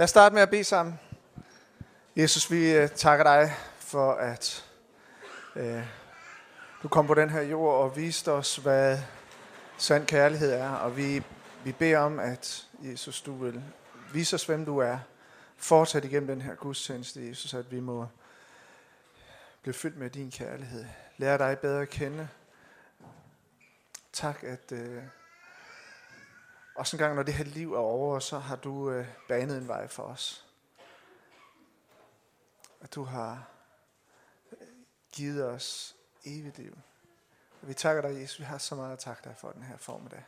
Lad os starte med at bede sammen. Jesus, vi øh, takker dig for, at øh, du kom på den her jord og viste os, hvad sand kærlighed er. Og vi, vi beder om, at Jesus, du vil vise os, hvem du er. Fortsæt igennem den her gudstjeneste, Jesus, at vi må blive fyldt med din kærlighed. Lære dig bedre at kende. Tak, at øh, også en gang, når det her liv er over, så har du øh, banet en vej for os. At du har øh, givet os evigt liv. Og vi takker dig, Jesus. Vi har så meget at takke dig for den her formiddag.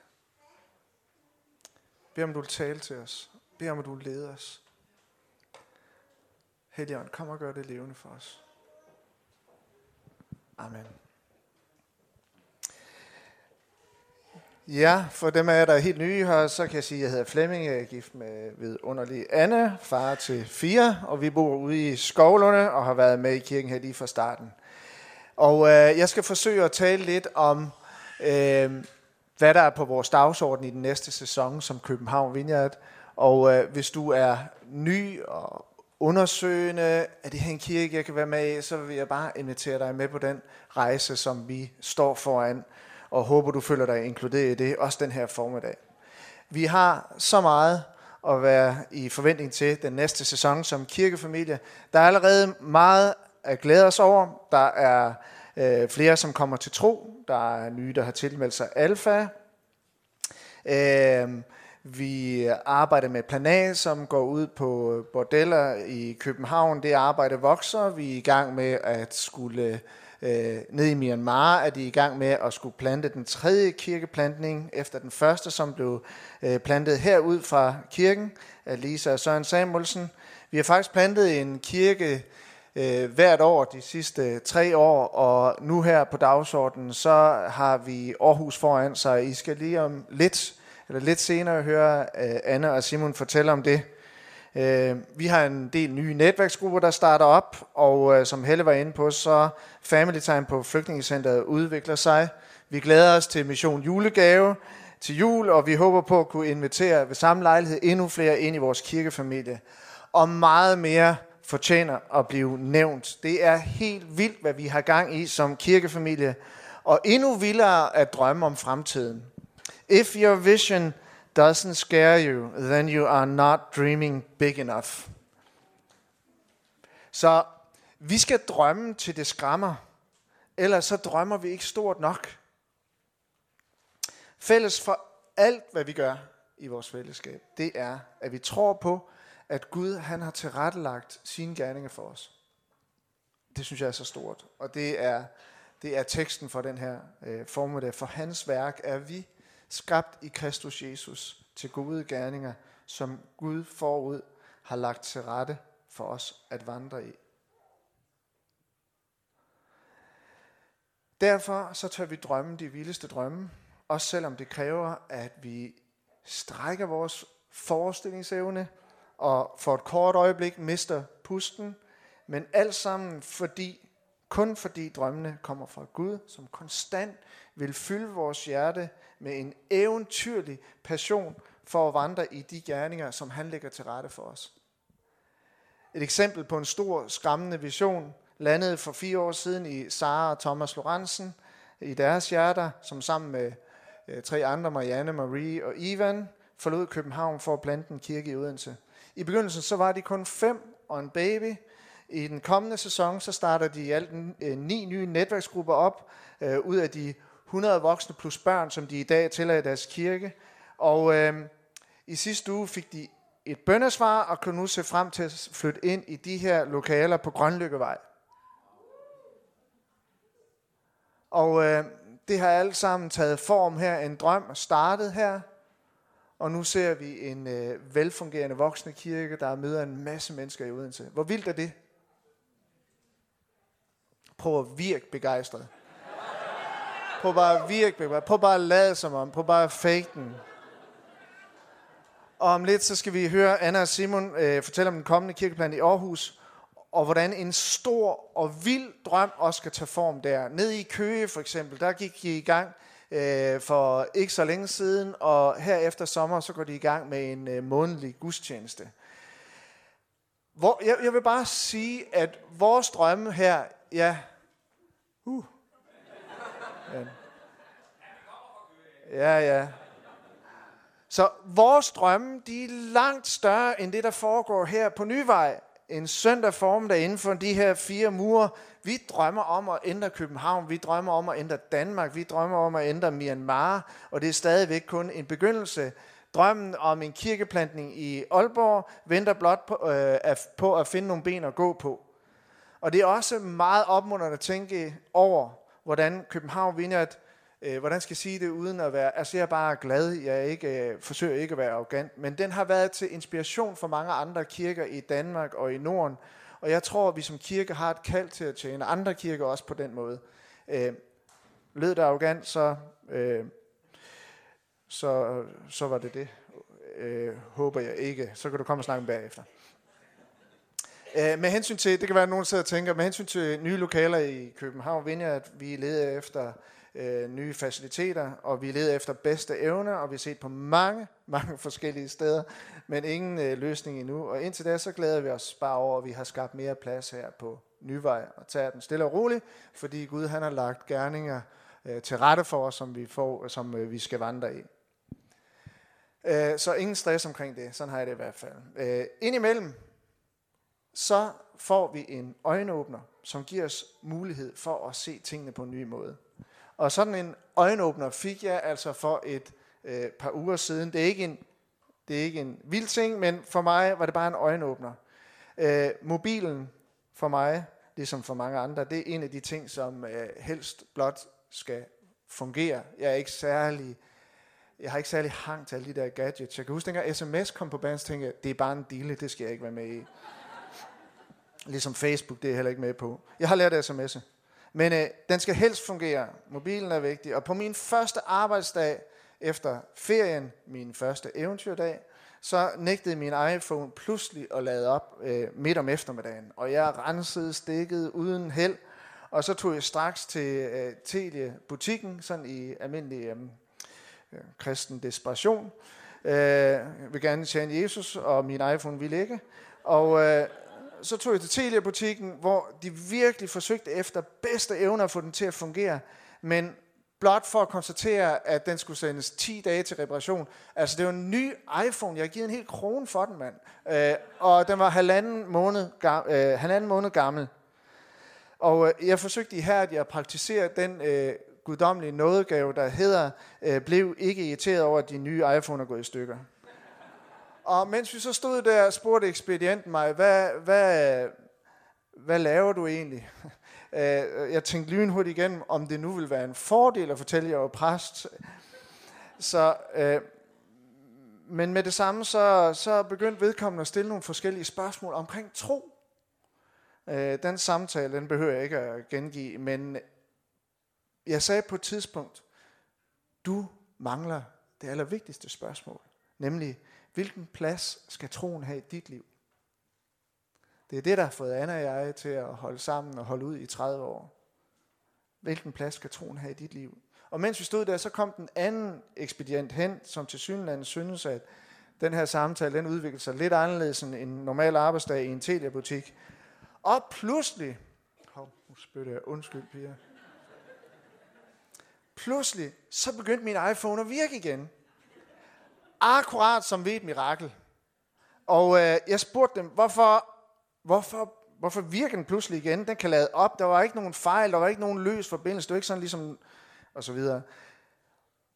Bed om du vil tale til os. Bed om at du vil lede os. Helligånd, kom og gør det levende for os. Amen. Ja, for dem af jer, der er helt nye her, så kan jeg sige, at jeg hedder Flemming. Jeg er gift med vidunderlig Anne, far til fire, og vi bor ude i Skovlunde og har været med i kirken her lige fra starten. Og øh, jeg skal forsøge at tale lidt om, øh, hvad der er på vores dagsorden i den næste sæson som København Vineyard. Og øh, hvis du er ny og undersøgende, er det her en kirke, jeg kan være med i, så vil jeg bare invitere dig med på den rejse, som vi står foran og håber, du føler dig inkluderet i det, også den her formiddag. Vi har så meget at være i forventning til den næste sæson som kirkefamilie. Der er allerede meget at glæde os over. Der er øh, flere, som kommer til tro. Der er nye, der har tilmeldt sig alfa. Øh, vi arbejder med Plan som går ud på bordeller i København. Det arbejde vokser. Vi er i gang med at skulle Øh, nede i Myanmar er de i gang med at skulle plante den tredje kirkeplantning, efter den første, som blev øh, plantet herud fra kirken af Lisa og Søren Samuelsen. Vi har faktisk plantet en kirke øh, hvert år de sidste tre år, og nu her på dagsordenen, så har vi Aarhus foran sig. I skal lige om lidt, eller lidt senere høre øh, Anna og Simon fortælle om det. Øh, vi har en del nye netværksgrupper, der starter op, og øh, som Helle var inde på, så Family Time på Flygtningecenteret udvikler sig. Vi glæder os til Mission Julegave til jul, og vi håber på at kunne invitere ved samme lejlighed endnu flere ind i vores kirkefamilie. Og meget mere fortjener at blive nævnt. Det er helt vildt, hvad vi har gang i som kirkefamilie, og endnu vildere at drømme om fremtiden. If your vision doesn't scare you, then you are not dreaming big enough. Så vi skal drømme til det skræmmer, ellers så drømmer vi ikke stort nok. Fælles for alt, hvad vi gør i vores fællesskab, det er, at vi tror på, at Gud han har tilrettelagt sine gerninger for os. Det synes jeg er så stort. Og det er, det er teksten for den her øh, formiddag. For hans værk er vi skabt i Kristus Jesus til gode gerninger, som Gud forud har lagt til rette for os at vandre i. Derfor så tør vi drømme de vildeste drømme, også selvom det kræver, at vi strækker vores forestillingsevne og for et kort øjeblik mister pusten, men alt sammen fordi, kun fordi drømmene kommer fra Gud, som konstant vil fylde vores hjerte med en eventyrlig passion for at vandre i de gerninger, som han lægger til rette for os. Et eksempel på en stor, skræmmende vision landede for fire år siden i Sara og Thomas Lorentzen i deres hjerter, som sammen med øh, tre andre, Marianne, Marie og Ivan, forlod København for at plante en kirke i Odense. I begyndelsen så var de kun fem og en baby. I den kommende sæson så starter de i alt øh, ni nye netværksgrupper op, øh, ud af de 100 voksne plus børn, som de i dag tillader i deres kirke. Og øh, i sidste uge fik de et bøndesvar og kan nu se frem til at flytte ind i de her lokaler på Grønlykkevej. Og øh, det har alt sammen taget form her. En drøm startet her. Og nu ser vi en øh, velfungerende voksne kirke, der møder en masse mennesker i Odense. Hvor vildt er det? Prøv at virke begejstret. Prøv bare at virke begejstret. Prøv bare at lade som om. Prøv bare at fake den. Og om lidt så skal vi høre Anna og Simon øh, fortælle om den kommende kirkeplan i Aarhus og hvordan en stor og vild drøm også skal tage form der. Ned i Køge for eksempel, der gik de i gang øh, for ikke så længe siden, og her efter sommer, så går de i gang med en øh, månedlig gudstjeneste. Hvor, jeg, jeg vil bare sige, at vores drømme her, ja, uh, ja, ja, ja. Så vores drømme, de er langt større end det, der foregår her på Nyvej. En søndag formiddag inden for de her fire mure. Vi drømmer om at ændre København, vi drømmer om at ændre Danmark, vi drømmer om at ændre Myanmar, og det er stadigvæk kun en begyndelse. Drømmen om en kirkeplantning i Aalborg venter blot på, øh, på at finde nogle ben at gå på. Og det er også meget opmuntrende at tænke over, hvordan København Vineyard, øh, hvordan skal jeg sige det uden at være, altså jeg er bare glad, jeg ikke, øh, forsøger ikke at være arrogant, men den har været til inspiration for mange andre kirker i Danmark og i Norden, og jeg tror, at vi som kirke har et kald til at tjene andre kirker også på den måde. Øh, lød det arrogant, så, øh, så, så var det det. Øh, håber jeg ikke. Så kan du komme og snakke bagefter. Øh, med hensyn til, det kan være, at nogen sidder og tænker, med hensyn til nye lokaler i København, vinder at vi leder efter øh, nye faciliteter, og vi leder efter bedste evner, og vi har set på mange, mange forskellige steder, men ingen øh, løsning endnu. Og indtil da, så glæder vi os bare over, at vi har skabt mere plads her på Nyvej, og tager den stille og roligt, fordi Gud han har lagt gerninger øh, til rette for os, som vi, får, som øh, vi skal vandre i. Øh, så ingen stress omkring det, sådan har jeg det i hvert fald. Øh, indimellem, så får vi en øjenåbner, som giver os mulighed for at se tingene på en ny måde. Og sådan en øjenåbner fik jeg altså for et øh, par uger siden. Det er ikke en, det er ikke en vild ting, men for mig var det bare en øjenåbner. Øh, mobilen for mig, ligesom for mange andre, det er en af de ting, som øh, helst blot skal fungere. Jeg er ikke særlig, jeg har ikke særlig hang til alle de der gadgets. Jeg kan huske, dengang sms kom på banen, så tænkte jeg, det er bare en dille, det skal jeg ikke være med i. Ligesom Facebook, det er jeg heller ikke med på. Jeg har lært sms'e. Men øh, den skal helst fungere. Mobilen er vigtig. Og på min første arbejdsdag efter ferien, min første eventyrdag, så nægtede min iPhone pludselig at lade op øh, midt om eftermiddagen. Og jeg rensede stikket uden held. Og så tog jeg straks til øh, Telia-butikken, sådan i almindelig øh, øh, kristen desperation. Øh, jeg vil gerne tjene Jesus, og min iPhone ville ikke. Og øh, så tog jeg til Telia-butikken, hvor de virkelig forsøgte efter bedste evner at få den til at fungere, men blot for at konstatere, at den skulle sendes 10 dage til reparation. Altså, det var en ny iPhone. Jeg har givet en hel krone for den, mand. Øh, og den var halvanden måned, gammel, øh, halvanden måned gammel. Og øh, jeg forsøgte ihærdigt at praktisere den øh, guddommelige nådegave, der hedder, øh, blev ikke irriteret over, at de nye iPhone er gået i stykker. Og mens vi så stod der, spurgte ekspedienten mig, hvad, hvad, hvad laver du egentlig? Øh, jeg tænkte lynhurtigt igennem, om det nu vil være en fordel at fortælle, at jeg var præst. Så, øh, men med det samme, så, så begyndte vedkommende at stille nogle forskellige spørgsmål omkring tro. Øh, den samtale, den behøver jeg ikke at gengive, men jeg sagde på et tidspunkt, du mangler det allervigtigste spørgsmål, nemlig, Hvilken plads skal troen have i dit liv? Det er det, der har fået Anna og jeg til at holde sammen og holde ud i 30 år. Hvilken plads skal troen have i dit liv? Og mens vi stod der, så kom den anden ekspedient hen, som til synlandet synes, at den her samtale, den udviklede sig lidt anderledes end en normal arbejdsdag i en telebutik. Og pludselig, hov, nu spytter jeg, undskyld, piger. Pludselig, så begyndte min iPhone at virke igen. Akkurat som ved et mirakel. Og øh, jeg spurgte dem, hvorfor, hvorfor, hvorfor virker den pludselig igen? Den kan lade op. Der var ikke nogen fejl, der var ikke nogen løs forbindelse. Det var ikke sådan ligesom, og så videre.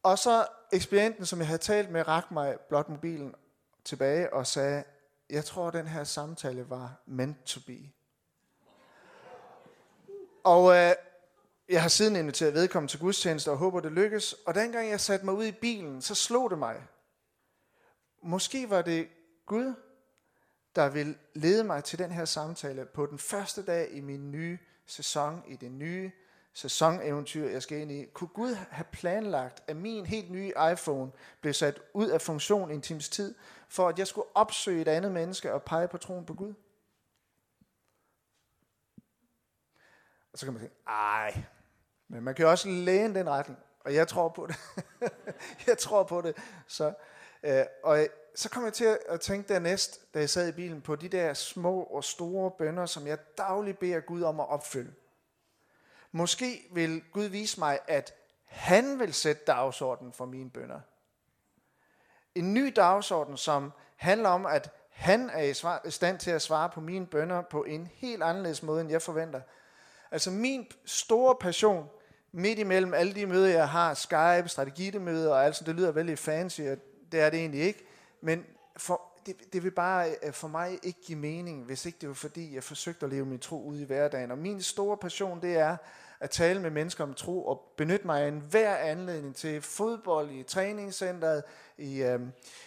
Og så ekspedienten, som jeg havde talt med, rakte mig blot mobilen tilbage og sagde, jeg tror, den her samtale var meant to be. Og øh, jeg har siden inviteret vedkommende til gudstjeneste og håber, det lykkes. Og dengang jeg satte mig ud i bilen, så slog det mig, Måske var det Gud, der vil lede mig til den her samtale på den første dag i min nye sæson, i det nye sæsoneventyr, jeg skal ind i. Kunne Gud have planlagt, at min helt nye iPhone blev sat ud af funktion i en times tid, for at jeg skulle opsøge et andet menneske og pege på troen på Gud? Og så kan man sige, ej, men man kan også læne den retning, og jeg tror på det. jeg tror på det. Så Øh, og så kom jeg til at tænke dernæst, da jeg sad i bilen, på de der små og store bønder, som jeg dagligt beder Gud om at opfylde. Måske vil Gud vise mig, at han vil sætte dagsordenen for mine bønder. En ny dagsorden, som handler om, at han er i stand til at svare på mine bønder på en helt anderledes måde, end jeg forventer. Altså min store passion, midt imellem alle de møder, jeg har, Skype, strategimøder og alt sådan, det lyder vældig fancy, og det er det egentlig ikke. Men for, det, det vil bare øh, for mig ikke give mening, hvis ikke det var fordi, jeg forsøgte at leve min tro ud i hverdagen. Og min store passion, det er at tale med mennesker om tro og benytte mig af enhver anledning til fodbold i træningscenteret, i, øh,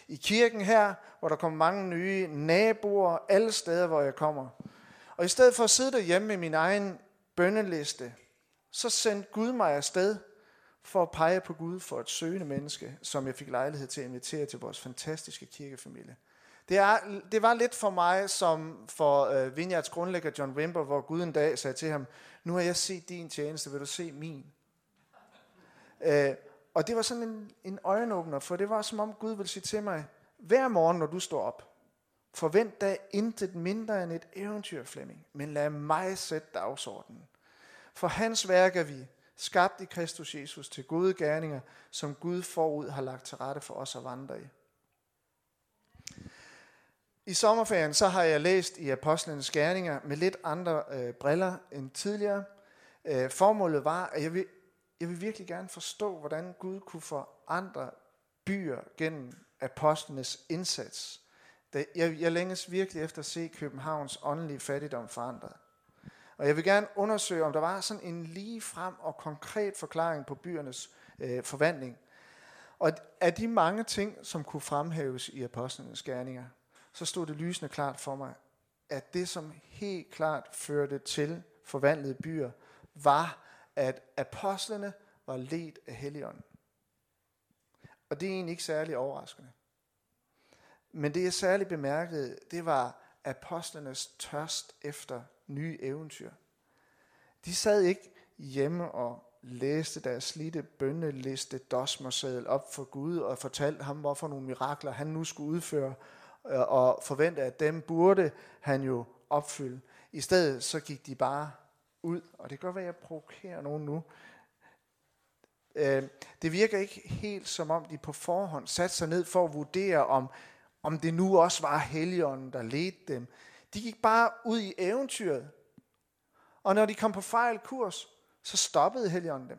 i kirken her, hvor der kommer mange nye naboer, alle steder, hvor jeg kommer. Og i stedet for at sidde derhjemme med min egen bønneliste, så sendte Gud mig afsted for at pege på Gud for et søgende menneske, som jeg fik lejlighed til at invitere til vores fantastiske kirkefamilie. Det, er, det var lidt for mig som for øh, Vineyards grundlægger John Wimber, hvor Gud en dag sagde til ham, nu har jeg set din tjeneste, vil du se min? Øh, og det var sådan en, en øjenåbner, for det var som om Gud ville sige til mig, hver morgen, når du står op, forvent da intet mindre end et eventyr, Flemming, men lad mig sætte dagsordenen. For hans værk er vi, skabt i Kristus Jesus til gode gerninger, som Gud forud har lagt til rette for os at vandre i. I sommerferien så har jeg læst i Apostlenes Gerninger med lidt andre øh, briller end tidligere. Øh, formålet var, at jeg vil, jeg vil virkelig gerne forstå, hvordan Gud kunne forandre byer gennem apostlenes indsats. Jeg, jeg længes virkelig efter at se Københavns åndelige fattigdom forandret. Og jeg vil gerne undersøge, om der var sådan en lige frem og konkret forklaring på byernes øh, forvandling. Og af de mange ting, som kunne fremhæves i apostlenes gerninger, så stod det lysende klart for mig, at det, som helt klart førte til forvandlede byer, var, at apostlene var ledt af Helligånden. Og det er egentlig ikke særlig overraskende. Men det, jeg særligt bemærkede, det var apostlenes tørst efter nye eventyr. De sad ikke hjemme og læste deres slidte bønneliste dosmerseddel op for Gud og fortalte ham, hvorfor nogle mirakler han nu skulle udføre, øh, og forvente, at dem burde han jo opfylde. I stedet så gik de bare ud, og det kan godt være, at jeg provokerer nogen nu. Øh, det virker ikke helt som om, de på forhånd satte sig ned for at vurdere, om, om det nu også var Helligånden, der ledte dem. De gik bare ud i eventyret. Og når de kom på fejl kurs, så stoppede Helligånden dem.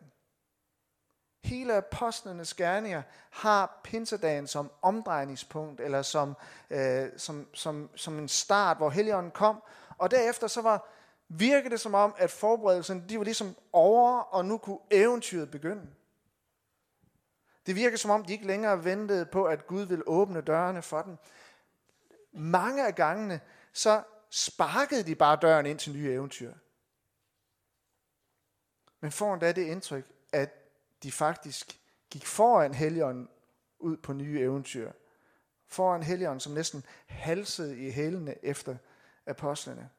Hele apostlenes gerninger har pinsedagen som omdrejningspunkt, eller som, øh, som, som, som en start, hvor Helligånden kom. Og derefter så var, virkede det som om, at forberedelserne de var ligesom over, og nu kunne eventyret begynde. Det virker som om, de ikke længere ventede på, at Gud ville åbne dørene for dem. Mange af gangene, så sparkede de bare døren ind til nye eventyr. Men får endda det indtryk, at de faktisk gik foran Helligånden ud på nye eventyr. Foran Helligånden, som næsten halsede i hælene efter apostlene.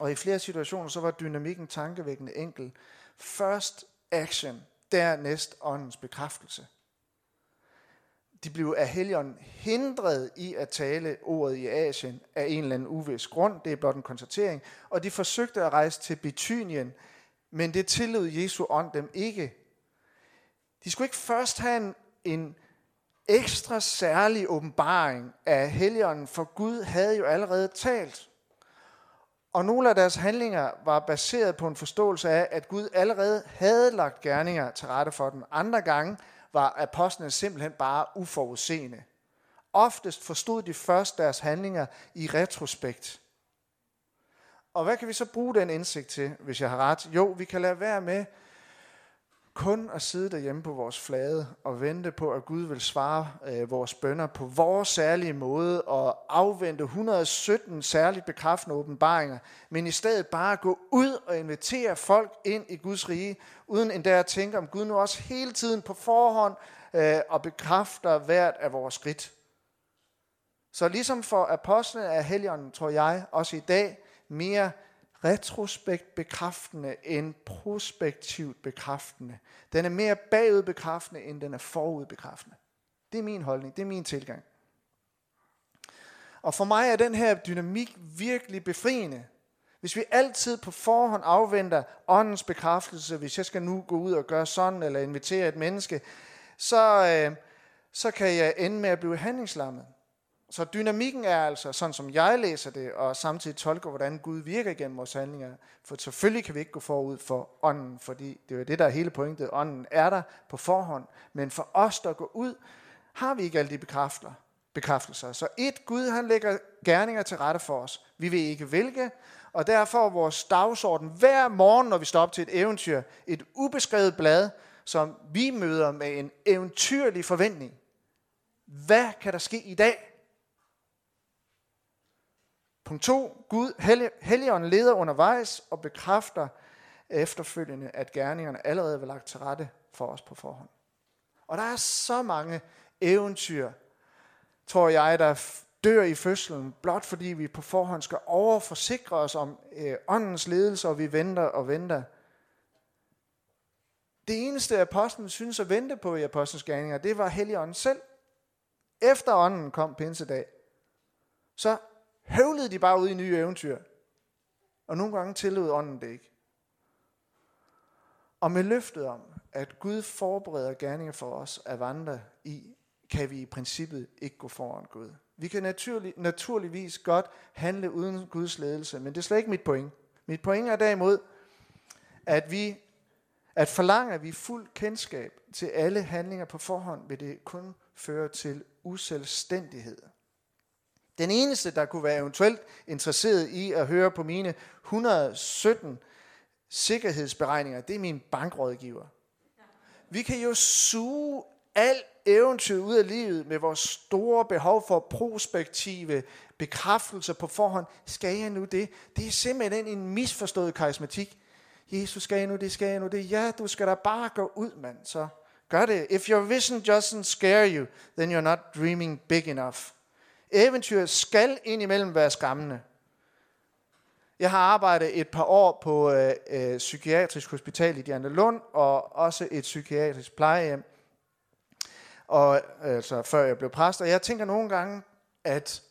Og i flere situationer, så var dynamikken tankevækkende enkel. Først action, dernæst åndens bekræftelse. De blev af Helion hindret i at tale ordet i Asien af en eller anden uvis grund. Det er blot en konstatering. Og de forsøgte at rejse til Bithynien, men det tillod Jesu ånd dem ikke. De skulle ikke først have en, en ekstra særlig åbenbaring af Helligånden, for Gud havde jo allerede talt. Og nogle af deres handlinger var baseret på en forståelse af, at Gud allerede havde lagt gerninger til rette for dem. Andre gange var apostlene simpelthen bare uforudseende. Oftest forstod de først deres handlinger i retrospekt. Og hvad kan vi så bruge den indsigt til, hvis jeg har ret? Jo, vi kan lade være med kun at sidde derhjemme på vores flade og vente på, at Gud vil svare øh, vores bønder på vores særlige måde og afvente 117 særligt bekræftende åbenbaringer, men i stedet bare gå ud og invitere folk ind i Guds rige, uden endda at tænke om Gud nu også hele tiden på forhånd øh, og bekræfter hvert af vores skridt. Så ligesom for apostlene af helgen, tror jeg, også i dag, mere retrospekt bekræftende end prospektivt bekræftende. Den er mere bagudbekræftende, end den er forudbekræftende. Det er min holdning, det er min tilgang. Og for mig er den her dynamik virkelig befriende. Hvis vi altid på forhånd afventer åndens bekræftelse, hvis jeg skal nu gå ud og gøre sådan, eller invitere et menneske, så, øh, så kan jeg ende med at blive handlingslammet. Så dynamikken er altså, sådan som jeg læser det, og samtidig tolker, hvordan Gud virker igennem vores handlinger. For selvfølgelig kan vi ikke gå forud for ånden, fordi det er jo det, der er hele pointet. Ånden er der på forhånd. Men for os, der går ud, har vi ikke alle de bekræfter, bekræftelser. Så et, Gud han lægger gerninger til rette for os. Vi vil ikke vælge, og derfor er vores dagsorden hver morgen, når vi står op til et eventyr, et ubeskrevet blad, som vi møder med en eventyrlig forventning. Hvad kan der ske i dag? Punkt 2. Gud, Helligånden leder undervejs og bekræfter efterfølgende, at gerningerne allerede er lagt til rette for os på forhånd. Og der er så mange eventyr, tror jeg, der dør i fødslen, blot fordi vi på forhånd skal overforsikre os om øh, åndens ledelse, og vi venter og venter. Det eneste apostlen synes at vente på i apostles gerninger, det var Helligånden selv. Efter ånden kom pinsedag, så høvlede de bare ud i nye eventyr. Og nogle gange tillod ånden det ikke. Og med løftet om, at Gud forbereder gerninger for os at vandre i, kan vi i princippet ikke gå foran Gud. Vi kan naturlig, naturligvis godt handle uden Guds ledelse, men det er slet ikke mit point. Mit point er derimod, at vi at forlange, at vi fuld kendskab til alle handlinger på forhånd, vil det kun føre til uselvstændighed. Den eneste, der kunne være eventuelt interesseret i at høre på mine 117 sikkerhedsberegninger, det er min bankrådgiver. Vi kan jo suge alt eventyr ud af livet med vores store behov for prospektive bekræftelse på forhånd. Skal jeg nu det? Det er simpelthen en misforstået karismatik. Jesus, skal jeg nu det? Skal jeg nu det? Ja, du skal da bare gå ud, mand. Så gør det. If your vision doesn't scare you, then you're not dreaming big enough. Eventyr skal indimellem være skræmmende. Jeg har arbejdet et par år på øh, øh, psykiatrisk hospital i Diana Lund, og også et psykiatrisk plejehjem og, altså, før jeg blev præst. Og jeg tænker nogle gange, at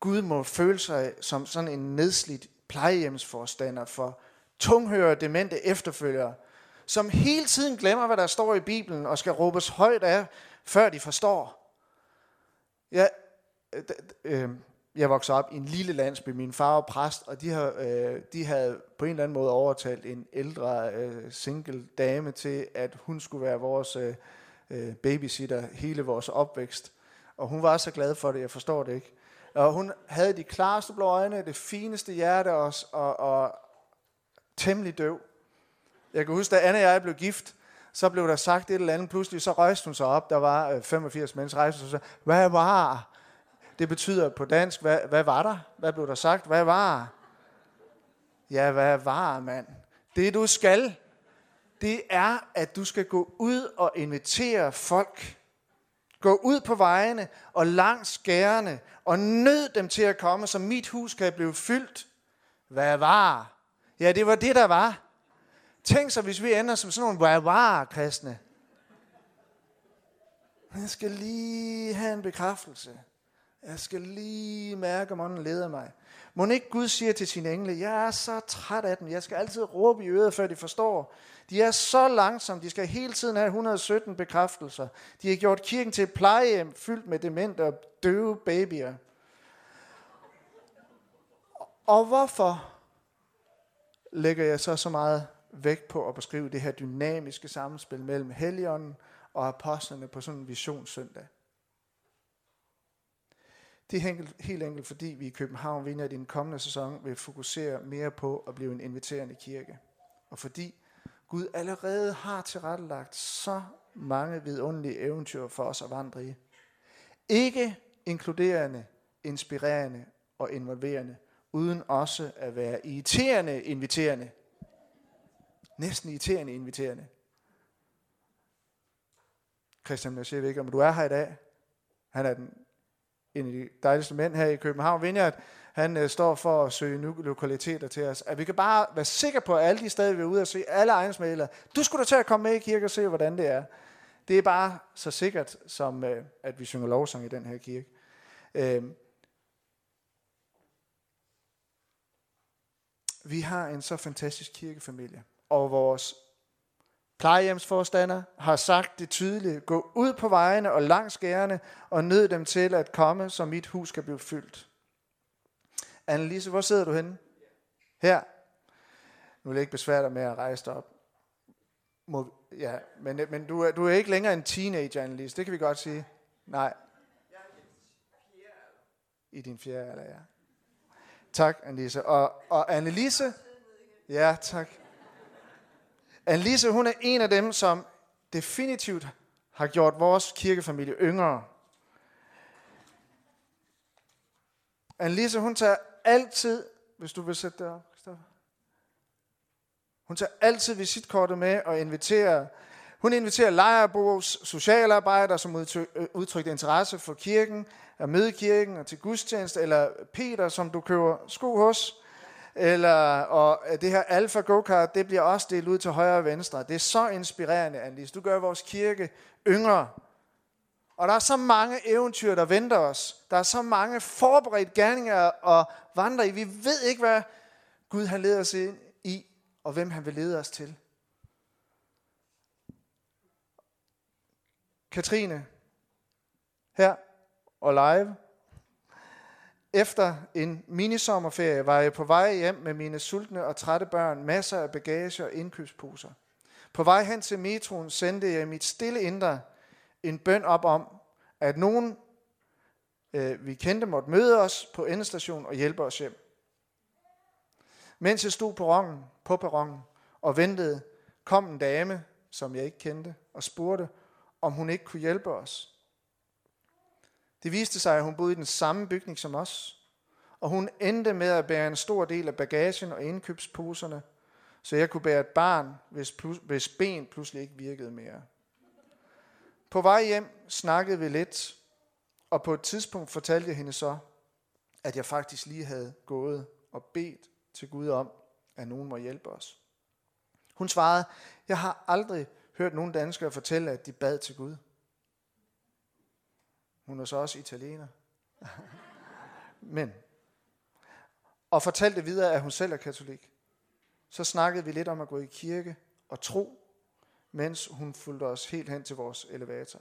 Gud må føle sig som sådan en nedslidt plejehjemsforstander for tunghørere, demente efterfølgere, som hele tiden glemmer, hvad der står i Bibelen, og skal råbes højt af, før de forstår. Jeg, Øh, øh, jeg voksede op i en lille landsby. Min far var præst, og de, har, øh, de havde på en eller anden måde overtalt en ældre øh, single dame til, at hun skulle være vores øh, øh babysitter hele vores opvækst. Og hun var så glad for det, jeg forstår det ikke. Og hun havde de klareste blå øjne, det fineste hjerte også, og, og temmelig døv. Jeg kan huske, da Anne og jeg blev gift, så blev der sagt et eller andet. Pludselig så rejste hun sig op. Der var øh, 85 mennesker rejste sig og sagde, hvad var? Det betyder på dansk, hvad, hvad var der? Hvad blev der sagt? Hvad var? Ja, hvad var, mand? Det du skal, det er, at du skal gå ud og invitere folk. Gå ud på vejene og langs gærene og nød dem til at komme, så mit hus kan blive fyldt. Hvad var? Ja, det var det, der var. Tænk så, hvis vi ender som sådan nogle hvad var kristne. Jeg skal lige have en bekræftelse. Jeg skal lige mærke, om ånden leder mig. Må ikke Gud siger til sine engle, jeg er så træt af dem, jeg skal altid råbe i øret, før de forstår. De er så langsomme, de skal hele tiden have 117 bekræftelser. De har gjort kirken til et plejehjem fyldt med demente og døve babyer. Og hvorfor lægger jeg så så meget vægt på at beskrive det her dynamiske samspil mellem Helligånden og apostlene på sådan en visionssøndag? Det er helt, helt enkelt, fordi vi i København vinder i den kommende sæson vil fokusere mere på at blive en inviterende kirke. Og fordi Gud allerede har tilrettelagt så mange vidunderlige eventyr for os at vandre i. Ikke inkluderende, inspirerende og involverende, uden også at være irriterende inviterende. Næsten irriterende inviterende. Christian jeg siger ikke, om du er her i dag. Han er den en af de dejligste mænd her i København, Vineyard, han øh, står for at søge nye lokaliteter til os. At vi kan bare være sikre på, at alle de steder, vi er ude og se, alle ejendomsmalere, du skulle da til at komme med i kirke og se, hvordan det er. Det er bare så sikkert, som øh, at vi synger lovsang i den her kirke. Øh, vi har en så fantastisk kirkefamilie, og vores plejehjemsforstander har sagt det tydeligt. Gå ud på vejene og langs gærne og nød dem til at komme, så mit hus skal blive fyldt. Annelise, hvor sidder du henne? Her. Nu vil jeg ikke besvære dig med at rejse dig op. Må, ja, men, men du, er, du er ikke længere en teenager, Annelise. Det kan vi godt sige. Nej. I din fjerde alder, ja. Tak, Annelise. Og, og Annelise? Ja, tak. Annelise, hun er en af dem, som definitivt har gjort vores kirkefamilie yngre. Annelise, hun tager altid, hvis du vil sætte det op, Christoffer. Hun tager altid visitkortet med og inviterer, hun inviterer lejrebos socialarbejdere, som øh, udtrykte interesse for kirken, at møde kirken og til gudstjeneste, eller Peter, som du køber sko hos, eller, og øh, det her alfa go-kart, det bliver også delt ud til højre og venstre. Det er så inspirerende, Annelise. Du gør vores kirke yngre. Og der er så mange eventyr, der venter os. Der er så mange forberedt gerninger og vandre i. Vi ved ikke, hvad Gud han leder os ind i, og hvem han vil lede os til. Katrine, her og live. Efter en minisommerferie var jeg på vej hjem med mine sultne og trætte børn, masser af bagage og indkøbsposer. På vej hen til metroen sendte jeg mit stille indre en bøn op om, at nogen, øh, vi kendte, måtte møde os på endestation og hjælpe os hjem. Mens jeg stod på perronen, på perronen og ventede, kom en dame, som jeg ikke kendte, og spurgte, om hun ikke kunne hjælpe os. Det viste sig, at hun boede i den samme bygning som os, og hun endte med at bære en stor del af bagagen og indkøbsposerne, så jeg kunne bære et barn, hvis, plus, hvis ben pludselig ikke virkede mere. På vej hjem snakkede vi lidt, og på et tidspunkt fortalte jeg hende så, at jeg faktisk lige havde gået og bedt til Gud om, at nogen må hjælpe os. Hun svarede, jeg har aldrig hørt nogen danskere fortælle, at de bad til Gud. Hun er så også italiener. Men, og fortalte videre, at hun selv er katolik. Så snakkede vi lidt om at gå i kirke og tro, mens hun fulgte os helt hen til vores elevator.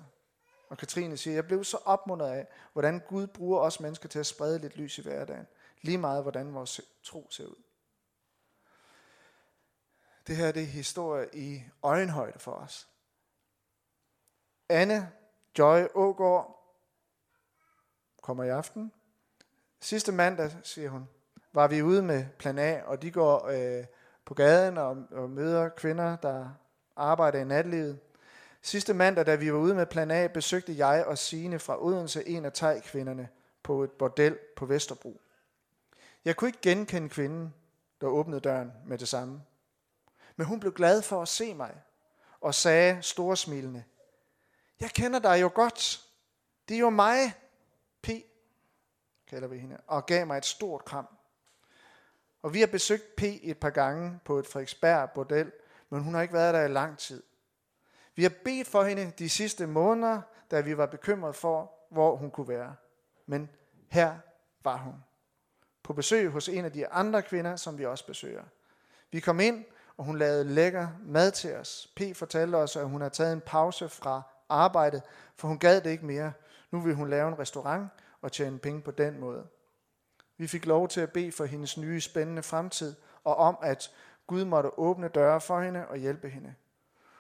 Og Katrine siger, jeg blev så opmuntret af, hvordan Gud bruger os mennesker til at sprede lidt lys i hverdagen. Lige meget, hvordan vores tro ser ud. Det her det er historie i øjenhøjde for os. Anne Joy Ågaard kommer i aften. Sidste mandag, siger hun, var vi ude med Plan A, og de går øh, på gaden og, og møder kvinder, der arbejder i natlivet. Sidste mandag, da vi var ude med Plan A, besøgte jeg og Sine fra Odense en af thai-kvinderne på et bordel på Vesterbro. Jeg kunne ikke genkende kvinden, der åbnede døren med det samme. Men hun blev glad for at se mig og sagde storsmilende, jeg kender dig jo godt. Det er jo mig, P, kalder vi hende, og gav mig et stort kram. Og vi har besøgt P et par gange på et Frederiksberg bordel, men hun har ikke været der i lang tid. Vi har bedt for hende de sidste måneder, da vi var bekymret for, hvor hun kunne være. Men her var hun. På besøg hos en af de andre kvinder, som vi også besøger. Vi kom ind, og hun lavede lækker mad til os. P fortalte os, at hun har taget en pause fra arbejdet, for hun gad det ikke mere. Nu vil hun lave en restaurant og tjene penge på den måde. Vi fik lov til at bede for hendes nye spændende fremtid, og om at Gud måtte åbne døre for hende og hjælpe hende.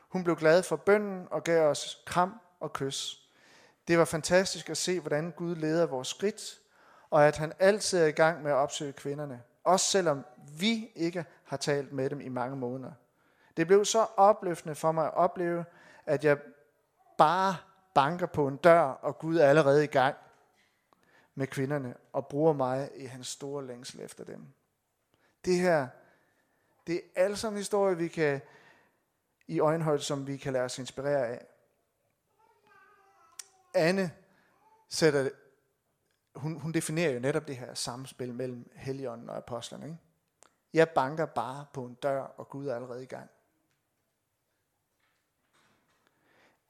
Hun blev glad for bønden og gav os kram og kys. Det var fantastisk at se, hvordan Gud leder vores skridt, og at han altid er i gang med at opsøge kvinderne, også selvom vi ikke har talt med dem i mange måneder. Det blev så opløftende for mig at opleve, at jeg bare banker på en dør, og Gud er allerede i gang med kvinderne og bruger mig i hans store længsel efter dem. Det her, det er alle sammen historier, vi kan i øjenhøjde, som vi kan lade os inspirere af. Anne sætter, hun, hun definerer jo netop det her samspil mellem Helligånden og apostlerne. Ikke? Jeg banker bare på en dør, og Gud er allerede i gang.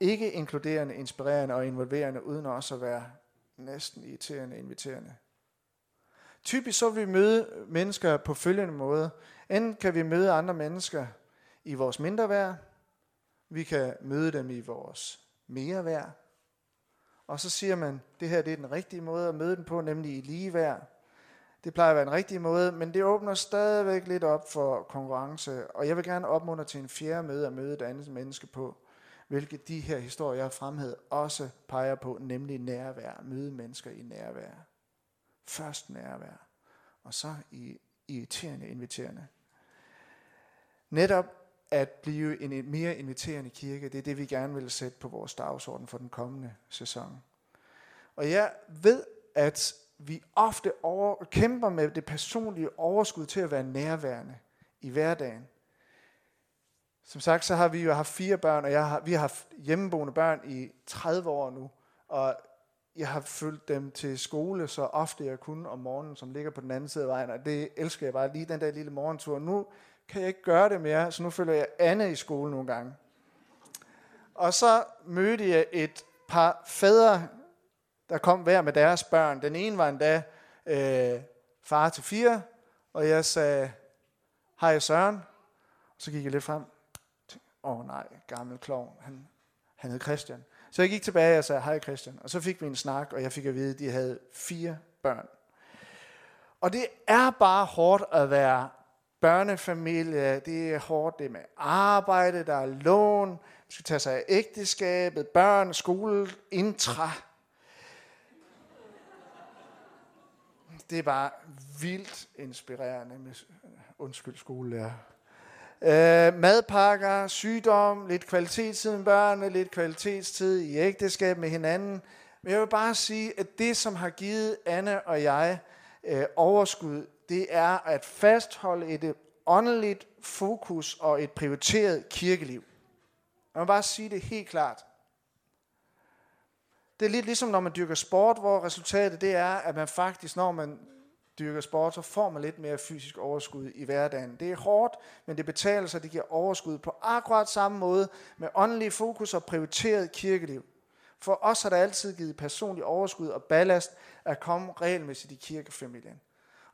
Ikke inkluderende, inspirerende og involverende, uden også at være næsten irriterende, inviterende. Typisk så vil vi møde mennesker på følgende måde. Enten kan vi møde andre mennesker i vores mindre værd, vi kan møde dem i vores mere værd, og så siger man, det her det er den rigtige måde at møde dem på, nemlig i ligeværd. Det plejer at være en rigtig måde, men det åbner stadigvæk lidt op for konkurrence, og jeg vil gerne opmuntre til en fjerde møde at møde et andet menneske på, hvilket de her historier, jeg fremhed, også peger på, nemlig nærvær. Møde mennesker i nærvær. Først nærvær, og så i irriterende, inviterende. Netop at blive en mere inviterende kirke, det er det, vi gerne vil sætte på vores dagsorden for den kommende sæson. Og jeg ved, at vi ofte over, kæmper med det personlige overskud til at være nærværende i hverdagen. Som sagt, så har vi jo haft fire børn, og jeg har, vi har haft hjemmeboende børn i 30 år nu, og jeg har følt dem til skole så ofte jeg kunne om morgenen, som ligger på den anden side af vejen, og det elsker jeg bare lige den der lille morgentur. Nu kan jeg ikke gøre det mere, så nu følger jeg Anne i skole nogle gange. Og så mødte jeg et par fædre, der kom hver med deres børn. Den ene var endda øh, far til fire, og jeg sagde, hej Søren. Og så gik jeg lidt frem. Åh oh, nej, gammel klovn. Han, han hed Christian. Så jeg gik tilbage og sagde, hej Christian. Og så fik vi en snak, og jeg fik at vide, at de havde fire børn. Og det er bare hårdt at være børnefamilie. Det er hårdt det med arbejde, der er lån, man skal tage sig af ægteskabet, børn, skole, intra. Det er bare vildt inspirerende med undskyld skolelærer. Øh, madpakker, sygdom, lidt kvalitetstid med børnene, lidt kvalitetstid i ægteskab med hinanden. Men jeg vil bare sige, at det, som har givet Anne og jeg øh, overskud, det er at fastholde et øh, åndeligt fokus og et prioriteret kirkeliv. Jeg vil bare sige det helt klart. Det er lidt ligesom, når man dyrker sport, hvor resultatet det er, at man faktisk, når man dyrker sport, så får man lidt mere fysisk overskud i hverdagen. Det er hårdt, men det betaler sig, det giver overskud på akkurat samme måde med åndelig fokus og prioriteret kirkeliv. For os har der altid givet personlig overskud og ballast at komme regelmæssigt i kirkefamilien.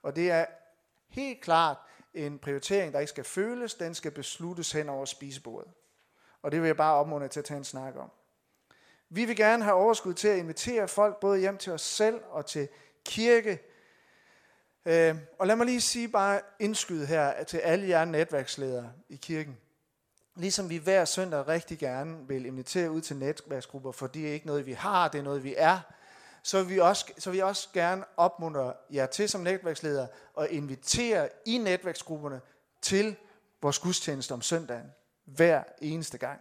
Og det er helt klart en prioritering, der ikke skal føles, den skal besluttes hen over spisebordet. Og det vil jeg bare opmuntre til at tage en snak om. Vi vil gerne have overskud til at invitere folk både hjem til os selv og til kirke. Øh, og lad mig lige sige bare indskyde her til alle jer netværksledere i kirken. Ligesom vi hver søndag rigtig gerne vil invitere ud til netværksgrupper, for det er ikke noget, vi har, det er noget, vi er, så vil vi også, så vil jeg også gerne opmuntre jer til som netværksleder at invitere i netværksgrupperne til vores gudstjeneste om søndagen hver eneste gang.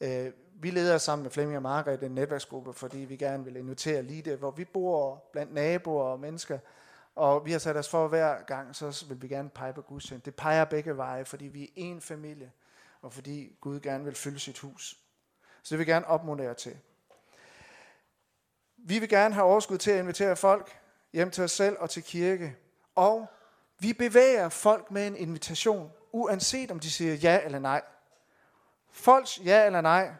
Øh, vi leder sammen med Flemming og Margrethe en netværksgruppe, fordi vi gerne vil invitere lige det, hvor vi bor blandt naboer og mennesker. Og vi har sat os for hver gang, så vil vi gerne pege på gudstjeneste. Det peger begge veje, fordi vi er en familie, og fordi Gud gerne vil fylde sit hus. Så det vil vi gerne opmuntre jer til. Vi vil gerne have overskud til at invitere folk hjem til os selv og til kirke. Og vi bevæger folk med en invitation, uanset om de siger ja eller nej. Folks ja eller nej,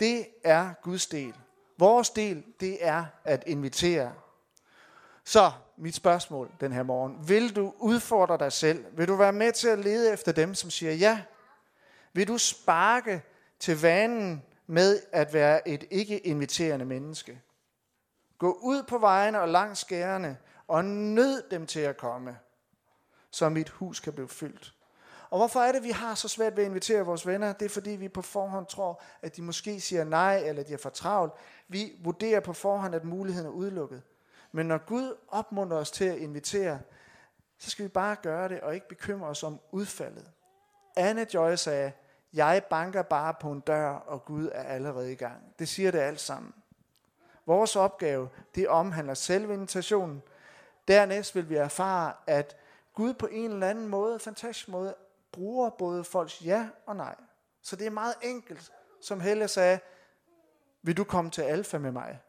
det er Guds del. Vores del, det er at invitere. Så mit spørgsmål den her morgen. Vil du udfordre dig selv? Vil du være med til at lede efter dem, som siger ja? Vil du sparke til vanen med at være et ikke-inviterende menneske? Gå ud på vejene og langs skærene, og nød dem til at komme, så mit hus kan blive fyldt. Og hvorfor er det, vi har så svært ved at invitere vores venner? Det er, fordi vi på forhånd tror, at de måske siger nej, eller de er for travlt. Vi vurderer på forhånd, at muligheden er udelukket. Men når Gud opmuntrer os til at invitere, så skal vi bare gøre det, og ikke bekymre os om udfaldet. Anne Joy sagde, jeg banker bare på en dør, og Gud er allerede i gang. Det siger det alt sammen. Vores opgave, det omhandler selve invitationen. Dernæst vil vi erfare, at Gud på en eller anden måde, fantastisk måde, bruger både folks ja og nej. Så det er meget enkelt, som Helle sagde, vil du komme til alfa med mig?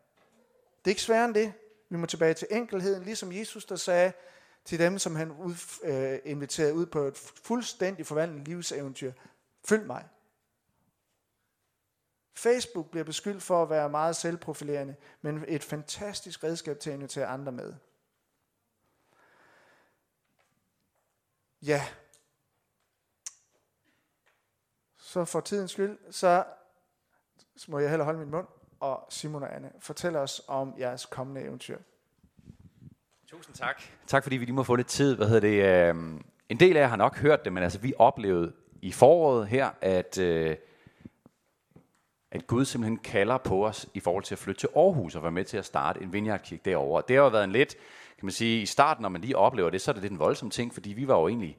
Det er ikke sværere end det. Vi må tilbage til enkelheden, ligesom Jesus der sagde til dem, som han ud, øh, inviterede ud på et fuldstændig forvandlet livseventyr. Følg mig. Facebook bliver beskyldt for at være meget selvprofilerende, men et fantastisk redskab til at invitere andre med. Ja. Så for tidens skyld, så må jeg heller holde min mund, og Simon og Anne, fortæl os om jeres kommende eventyr. Tusind tak. Tak fordi vi lige må få lidt tid. Hvad hedder det? Øh, en del af jer har nok hørt det, men altså vi oplevede i foråret her, at, øh, at Gud simpelthen kalder på os i forhold til at flytte til Aarhus og være med til at starte en vineyardkirke derovre. Det har jo været en lidt, kan man sige, i starten, når man lige oplever det, så er det lidt en voldsom ting, fordi vi var jo egentlig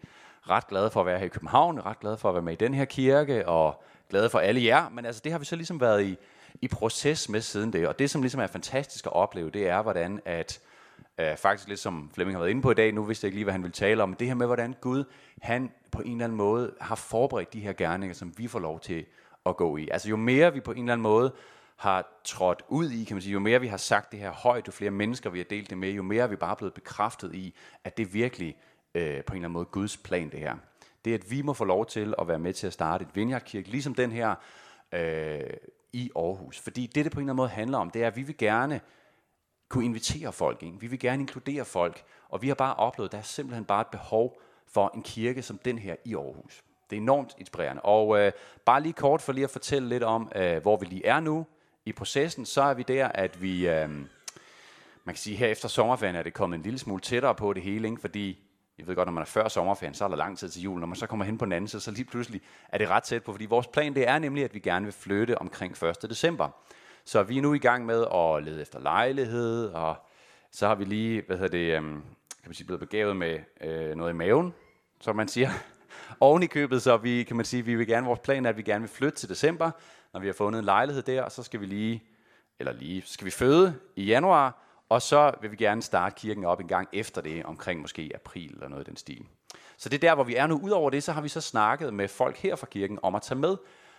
ret glade for at være her i København, ret glade for at være med i den her kirke, og glade for alle jer, men altså det har vi så ligesom været i, i proces med siden det, og det som ligesom er fantastisk at opleve, det er hvordan at, øh, faktisk lidt som Flemming har været inde på i dag, nu vidste jeg ikke lige, hvad han ville tale om, det her med, hvordan Gud, han på en eller anden måde har forberedt de her gerninger, som vi får lov til at gå i. Altså jo mere vi på en eller anden måde har trådt ud i, kan man sige, jo mere vi har sagt det her højt, jo flere mennesker vi har delt det med, jo mere er vi bare blevet bekræftet i, at det virkelig øh, på en eller anden måde Guds plan det her. Det er, at vi må få lov til at være med til at starte et vineyardkirke, ligesom den her øh, i Aarhus. Fordi det, det på en eller anden måde handler om, det er, at vi vil gerne kunne invitere folk ind. Vi vil gerne inkludere folk, og vi har bare oplevet, at der er simpelthen bare et behov for en kirke som den her i Aarhus. Det er enormt inspirerende. Og øh, bare lige kort for lige at fortælle lidt om, øh, hvor vi lige er nu i processen, så er vi der, at vi, øh, man kan sige, her efter sommerferien er det kommet en lille smule tættere på det hele, ikke? fordi jeg ved godt, når man er før sommerferien, så er der lang tid til jul. Når man så kommer hen på den anden side, så lige pludselig er det ret tæt på, fordi vores plan det er nemlig, at vi gerne vil flytte omkring 1. december. Så vi er nu i gang med at lede efter lejlighed, og så har vi lige, hvad hedder det, øhm, kan man sige, blevet begavet med øh, noget i maven, som man siger, oven i købet, så vi kan man sige, vi vil gerne, vores plan er, at vi gerne vil flytte til december, når vi har fundet en lejlighed der, så skal vi lige, eller lige, så skal vi føde i januar, og så vil vi gerne starte kirken op en gang efter det, omkring måske april eller noget i den stil. Så det er der, hvor vi er nu. Udover det, så har vi så snakket med folk her fra kirken om at tage med,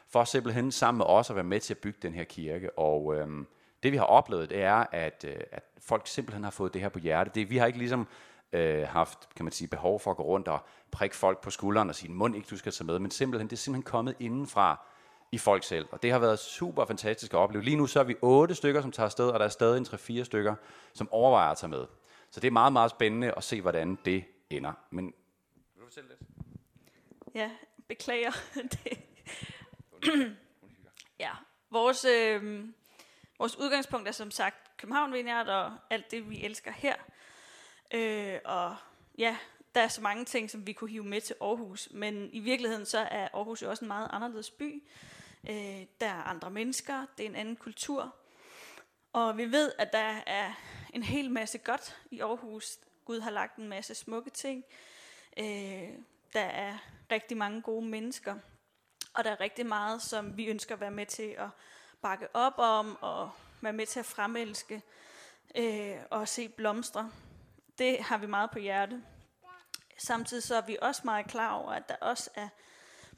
for simpelthen sammen med os at være med til at bygge den her kirke. Og øhm, det vi har oplevet, det er, at, øh, at folk simpelthen har fået det her på hjerte. Det, vi har ikke ligesom øh, haft kan man sige, behov for at gå rundt og prikke folk på skulderen og sige, mund ikke, du skal tage med, men simpelthen, det er simpelthen kommet indenfra i folk selv. Og det har været super fantastisk at opleve. Lige nu så er vi otte stykker, som tager afsted, og der er stadig en 3-4 stykker, som overvejer at tage med. Så det er meget, meget spændende at se, hvordan det ender. Men vil du fortælle lidt? Ja, beklager det. ja, vores, øh, vores udgangspunkt er som sagt København Vineyard og alt det, vi elsker her. Øh, og ja, der er så mange ting, som vi kunne hive med til Aarhus, men i virkeligheden så er Aarhus jo også en meget anderledes by. Øh, der er andre mennesker, det er en anden kultur. Og vi ved, at der er en hel masse godt i Aarhus. Gud har lagt en masse smukke ting. Øh, der er rigtig mange gode mennesker. Og der er rigtig meget, som vi ønsker at være med til at bakke op om, og være med til at fremelske øh, og se blomstre. Det har vi meget på hjerte. Samtidig så er vi også meget klar over, at der også er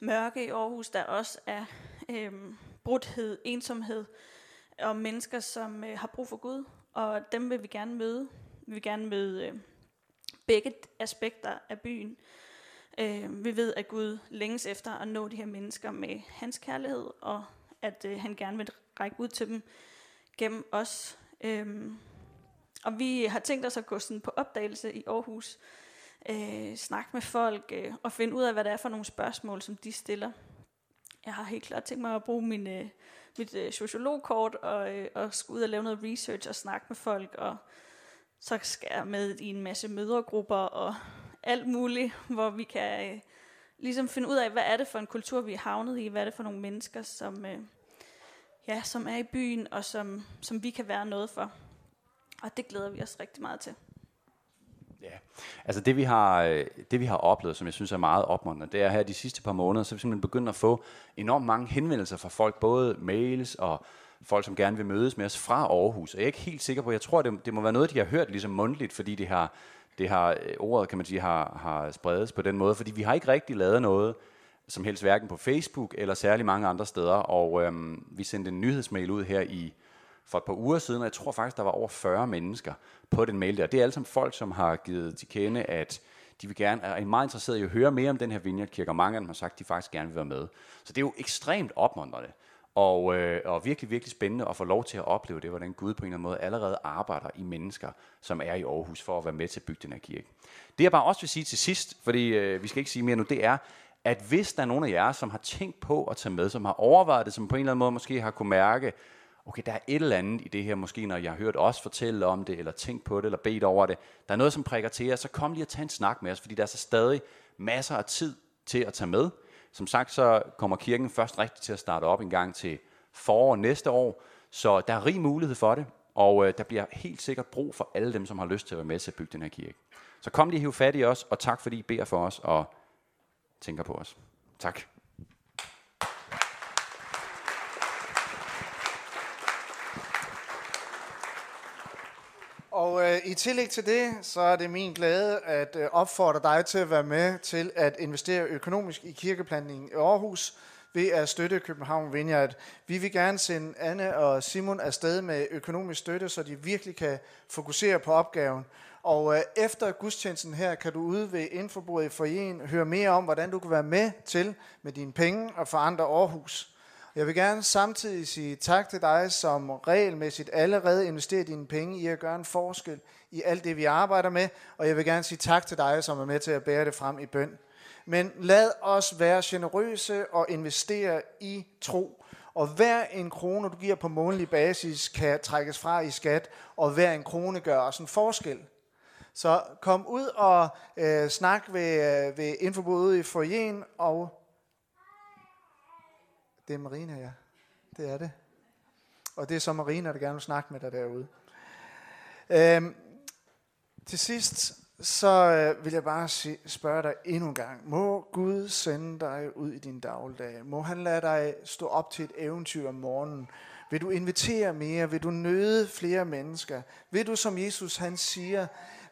mørke i Aarhus, der også er øh, brudhed, ensomhed og mennesker, som øh, har brug for Gud, og dem vil vi gerne møde. Vi vil gerne møde øh, begge aspekter af byen. Øh, vi ved, at Gud længes efter at nå de her mennesker med hans kærlighed, og at øh, han gerne vil række ud til dem gennem os. Øh, og vi har tænkt os at gå sådan på opdagelse i Aarhus, øh, snakke med folk øh, og finde ud af, hvad det er for nogle spørgsmål, som de stiller. Jeg har helt klart tænkt mig at bruge min, øh, mit øh, sociologkort og, øh, og skulle ud og lave noget research og snakke med folk, og så skal jeg med i en masse mødergrupper og alt muligt, hvor vi kan øh, ligesom finde ud af, hvad er det for en kultur, vi er havnet i, hvad er det for nogle mennesker, som, øh, ja, som er i byen, og som, som vi kan være noget for. Og det glæder vi os rigtig meget til. Ja, altså det vi, har, øh, det vi har oplevet, som jeg synes er meget opmuntrende, det er her de sidste par måneder, så vi simpelthen begyndt at få enormt mange henvendelser fra folk, både mails og folk, som gerne vil mødes med os fra Aarhus. Og jeg er ikke helt sikker på, jeg tror, det, det må være noget, de har hørt ligesom mundtligt, fordi det har, det har øh, ordet, kan man sige, har, har spredes på den måde, fordi vi har ikke rigtig lavet noget, som helst hverken på Facebook eller særlig mange andre steder, og øhm, vi sendte en nyhedsmail ud her i for et par uger siden, og jeg tror faktisk, der var over 40 mennesker på den mail der. Det er alle sammen folk, som har givet til kende, at de vil gerne, er meget interesserede i at høre mere om den her vineyardkirke, og mange af dem har sagt, at de faktisk gerne vil være med. Så det er jo ekstremt opmuntrende. Og, øh, og virkelig, virkelig spændende at få lov til at opleve det, hvordan Gud på en eller anden måde allerede arbejder i mennesker, som er i Aarhus, for at være med til at bygge den her kirke. Det jeg bare også vil sige til sidst, fordi øh, vi skal ikke sige mere nu, det er, at hvis der er nogen af jer, som har tænkt på at tage med, som har overvejet det, som på en eller anden måde måske har kunne mærke, okay, der er et eller andet i det her, måske når jeg har hørt os fortælle om det, eller tænkt på det, eller bedt over det, der er noget, som prikker til jer, så kom lige og tag en snak med os, fordi der er så stadig masser af tid til at tage med. Som sagt, så kommer kirken først rigtigt til at starte op en gang til forår næste år, så der er rig mulighed for det, og øh, der bliver helt sikkert brug for alle dem, som har lyst til at være med til at bygge den her kirke. Så kom lige og hiv fat i os, og tak fordi I beder for os og tænker på os. Tak. Og øh, i tillæg til det, så er det min glæde at øh, opfordre dig til at være med til at investere økonomisk i kirkeplantningen i Aarhus ved at støtte København Vineyard. Vi vil gerne sende Anne og Simon afsted med økonomisk støtte, så de virkelig kan fokusere på opgaven. Og øh, efter gudstjenesten her, kan du ude ved infobordet i forjen høre mere om, hvordan du kan være med til med dine penge og forandre Aarhus. Jeg vil gerne samtidig sige tak til dig, som regelmæssigt allerede investerer dine penge i at gøre en forskel i alt det, vi arbejder med. Og jeg vil gerne sige tak til dig, som er med til at bære det frem i bøn. Men lad os være generøse og investere i tro. Og hver en krone, du giver på månedlig basis, kan trækkes fra i skat, og hver en krone gør også en forskel. Så kom ud og øh, snak ved, øh, ved infobudet i forjen, og det er Marina, ja. Det er det. Og det er så Marina, der gerne vil snakke med dig derude. Øhm, til sidst, så øh, vil jeg bare spørge dig endnu en gang. Må Gud sende dig ud i din dagligdag? Må han lade dig stå op til et eventyr om morgenen? Vil du invitere mere? Vil du nøde flere mennesker? Vil du, som Jesus han siger,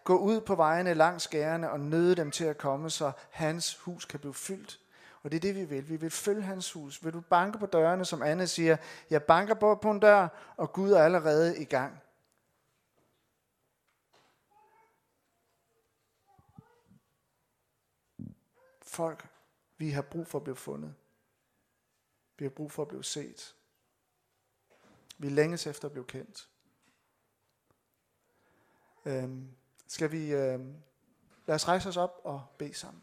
gå ud på vejene langs gærne og nøde dem til at komme, så hans hus kan blive fyldt? Og det er det, vi vil. Vi vil følge hans hus. Vil du banke på dørene, som Anne siger, jeg banker på, på en dør, og Gud er allerede i gang. Folk, vi har brug for at blive fundet. Vi har brug for at blive set. Vi længes efter at blive kendt. Øhm, skal vi øhm, lad os rejse os op og bede sammen.